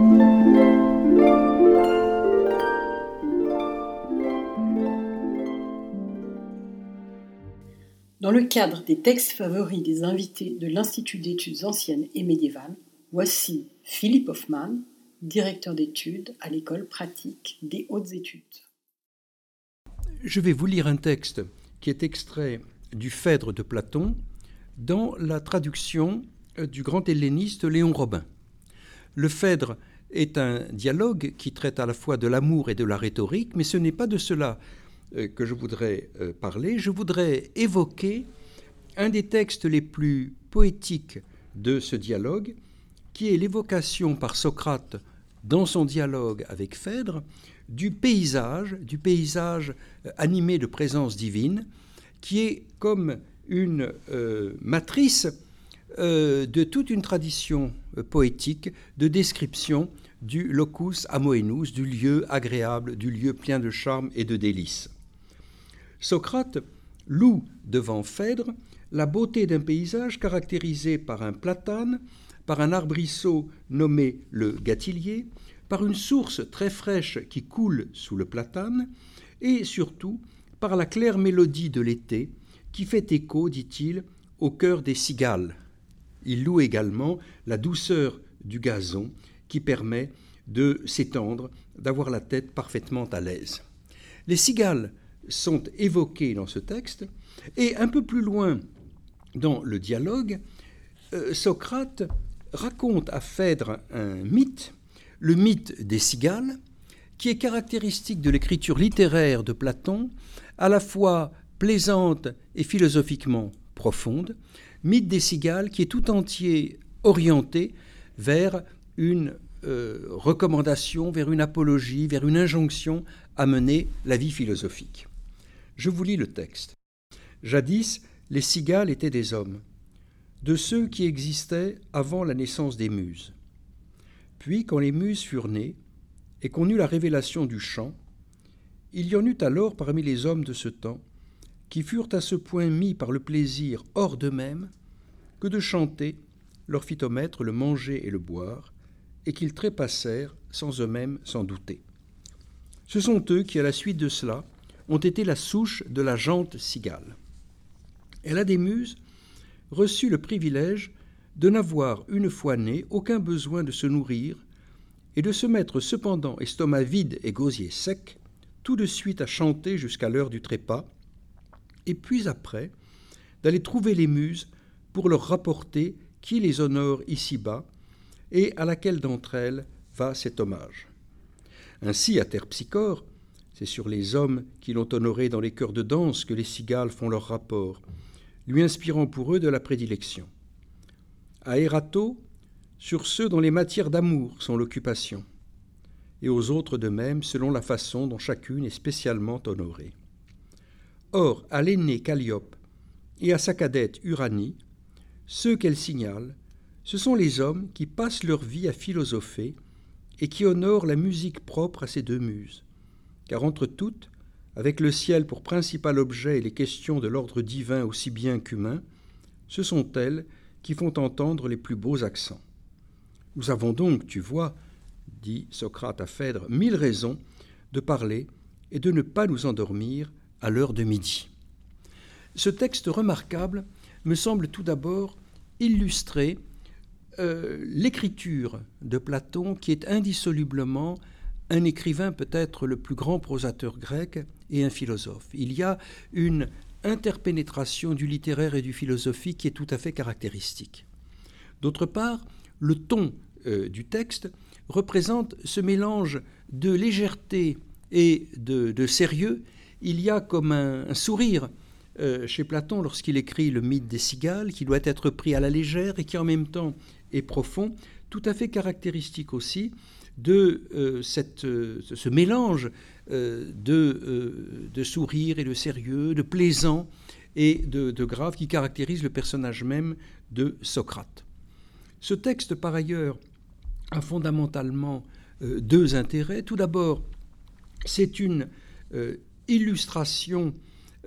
Dans le cadre des textes favoris des invités de l'Institut d'études anciennes et médiévales, voici Philippe Hoffmann, directeur d'études à l'école pratique des hautes études. Je vais vous lire un texte qui est extrait du Phèdre de Platon dans la traduction du grand helléniste Léon Robin. Le Phèdre est un dialogue qui traite à la fois de l'amour et de la rhétorique, mais ce n'est pas de cela euh, que je voudrais euh, parler. Je voudrais évoquer un des textes les plus poétiques de ce dialogue, qui est l'évocation par Socrate dans son dialogue avec Phèdre du paysage, du paysage euh, animé de présence divine, qui est comme une matrice de toute une tradition poétique de description du locus amoenus, du lieu agréable, du lieu plein de charme et de délices. Socrate loue devant Phèdre la beauté d'un paysage caractérisé par un platane, par un arbrisseau nommé le Gatilier, par une source très fraîche qui coule sous le platane, et surtout par la claire mélodie de l'été qui fait écho, dit-il, au cœur des cigales. Il loue également la douceur du gazon qui permet de s'étendre, d'avoir la tête parfaitement à l'aise. Les cigales sont évoquées dans ce texte, et un peu plus loin dans le dialogue, euh, Socrate raconte à Phèdre un mythe, le mythe des cigales, qui est caractéristique de l'écriture littéraire de Platon, à la fois plaisante et philosophiquement profonde, mythe des cigales qui est tout entier orienté vers une euh, recommandation, vers une apologie, vers une injonction à mener la vie philosophique. Je vous lis le texte. Jadis, les cigales étaient des hommes, de ceux qui existaient avant la naissance des muses. Puis, quand les muses furent nées, et qu'on eut la révélation du chant, il y en eut alors parmi les hommes de ce temps qui furent à ce point mis par le plaisir hors d'eux-mêmes que de chanter leur fit au maître le manger et le boire, et qu'ils trépassèrent sans eux-mêmes s'en douter. Ce sont eux qui, à la suite de cela, ont été la souche de la jante cigale. Elle a des muses reçu le privilège de n'avoir, une fois née, aucun besoin de se nourrir et de se mettre cependant estomac vide et gosier sec, tout de suite à chanter jusqu'à l'heure du trépas, et puis après d'aller trouver les muses pour leur rapporter qui les honore ici-bas et à laquelle d'entre elles va cet hommage. Ainsi, à Terpsichore, c'est sur les hommes qui l'ont honoré dans les chœurs de danse que les cigales font leur rapport, lui inspirant pour eux de la prédilection. À Erato, sur ceux dont les matières d'amour sont l'occupation, et aux autres de même selon la façon dont chacune est spécialement honorée. Or, à l'aînée Calliope et à sa cadette Uranie, ceux qu'elle signale ce sont les hommes qui passent leur vie à philosopher et qui honorent la musique propre à ces deux muses. Car entre toutes, avec le ciel pour principal objet et les questions de l'ordre divin aussi bien qu'humain, ce sont elles qui font entendre les plus beaux accents. Nous avons donc, tu vois, dit Socrate à Phèdre, mille raisons de parler et de ne pas nous endormir à l'heure de midi. Ce texte remarquable me semble tout d'abord illustrer euh, l'écriture de Platon, qui est indissolublement un écrivain peut-être le plus grand prosateur grec et un philosophe. Il y a une interpénétration du littéraire et du philosophique qui est tout à fait caractéristique. D'autre part, le ton euh, du texte représente ce mélange de légèreté et de, sérieux. Il y a comme un sourire euh, chez Platon lorsqu'il écrit le mythe des cigales, qui doit être pris à la légère et qui en même temps est profond, tout à fait caractéristique aussi de euh, euh, ce mélange de, de, sourire et de sérieux, de plaisant et de, de, grave qui caractérise le personnage même de Socrate. Ce texte, par ailleurs, a fondamentalement deux intérêts. Tout d'abord, c'est une illustration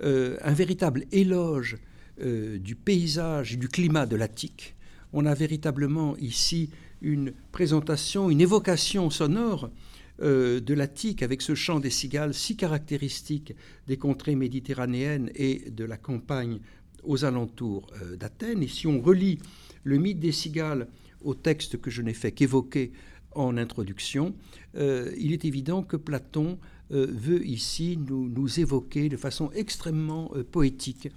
euh, un véritable éloge euh, du paysage et du climat de l'Attique. on a véritablement ici une présentation, une évocation sonore euh, de l'Attique avec ce chant des cigales si caractéristique des contrées méditerranéennes et de la campagne aux alentours d'Athènes. Et si on relie le mythe des cigales au texte que je n'ai fait qu'évoquer en introduction, euh, il est évident que Platon veut ici nous, évoquer de façon extrêmement poétique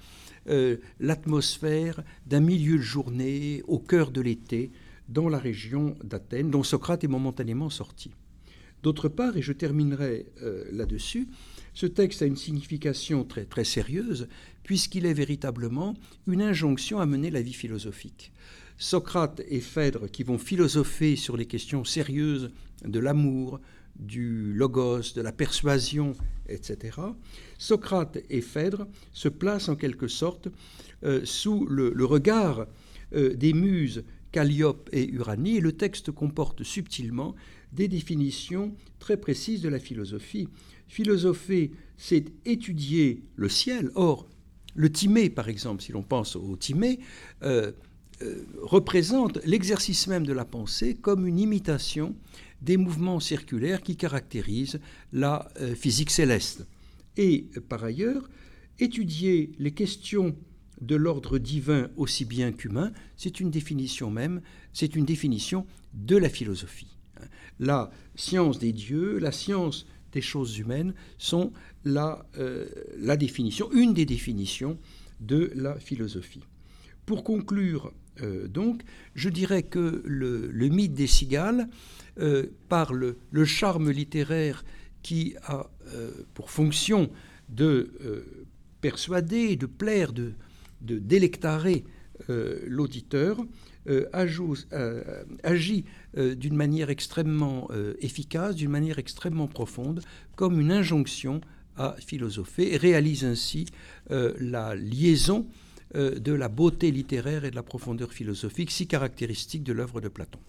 l'atmosphère d'un milieu de journée au cœur de l'été dans la région d'Athènes, dont Socrate est momentanément sorti. D'autre part, et je terminerai euh, là-dessus, ce texte a une signification très, sérieuse, puisqu'il est véritablement une injonction à mener la vie philosophique. Socrate et Phèdre, qui vont philosopher sur les questions sérieuses de l'amour, du logos, de la persuasion, etc., Socrate et Phèdre se placent en quelque sorte euh, sous le, regard euh, des muses Calliope et Uranie, et le texte comporte subtilement des définitions très précises de la philosophie. Philosopher, c'est étudier le ciel. Or, le timé, par exemple, si l'on pense au timé, euh, euh, représente l'exercice même de la pensée comme une imitation des mouvements circulaires qui caractérisent la euh, physique céleste. Et par ailleurs, étudier les questions de l'ordre divin aussi bien qu'humain, c'est une définition même, c'est une définition de la philosophie. La science des dieux, la science des choses humaines sont la, euh, définition, une des définitions de la philosophie. Pour conclure, euh, donc, je dirais que le, mythe des cigales, euh, par le, charme littéraire qui a pour fonction de persuader, de plaire, de délectarer l'auditeur, euh, euh, agit euh, d'une manière extrêmement efficace, d'une manière extrêmement profonde, comme une injonction à philosopher, et réalise ainsi la liaison de la beauté littéraire et de la profondeur philosophique si caractéristique de l'œuvre de Platon.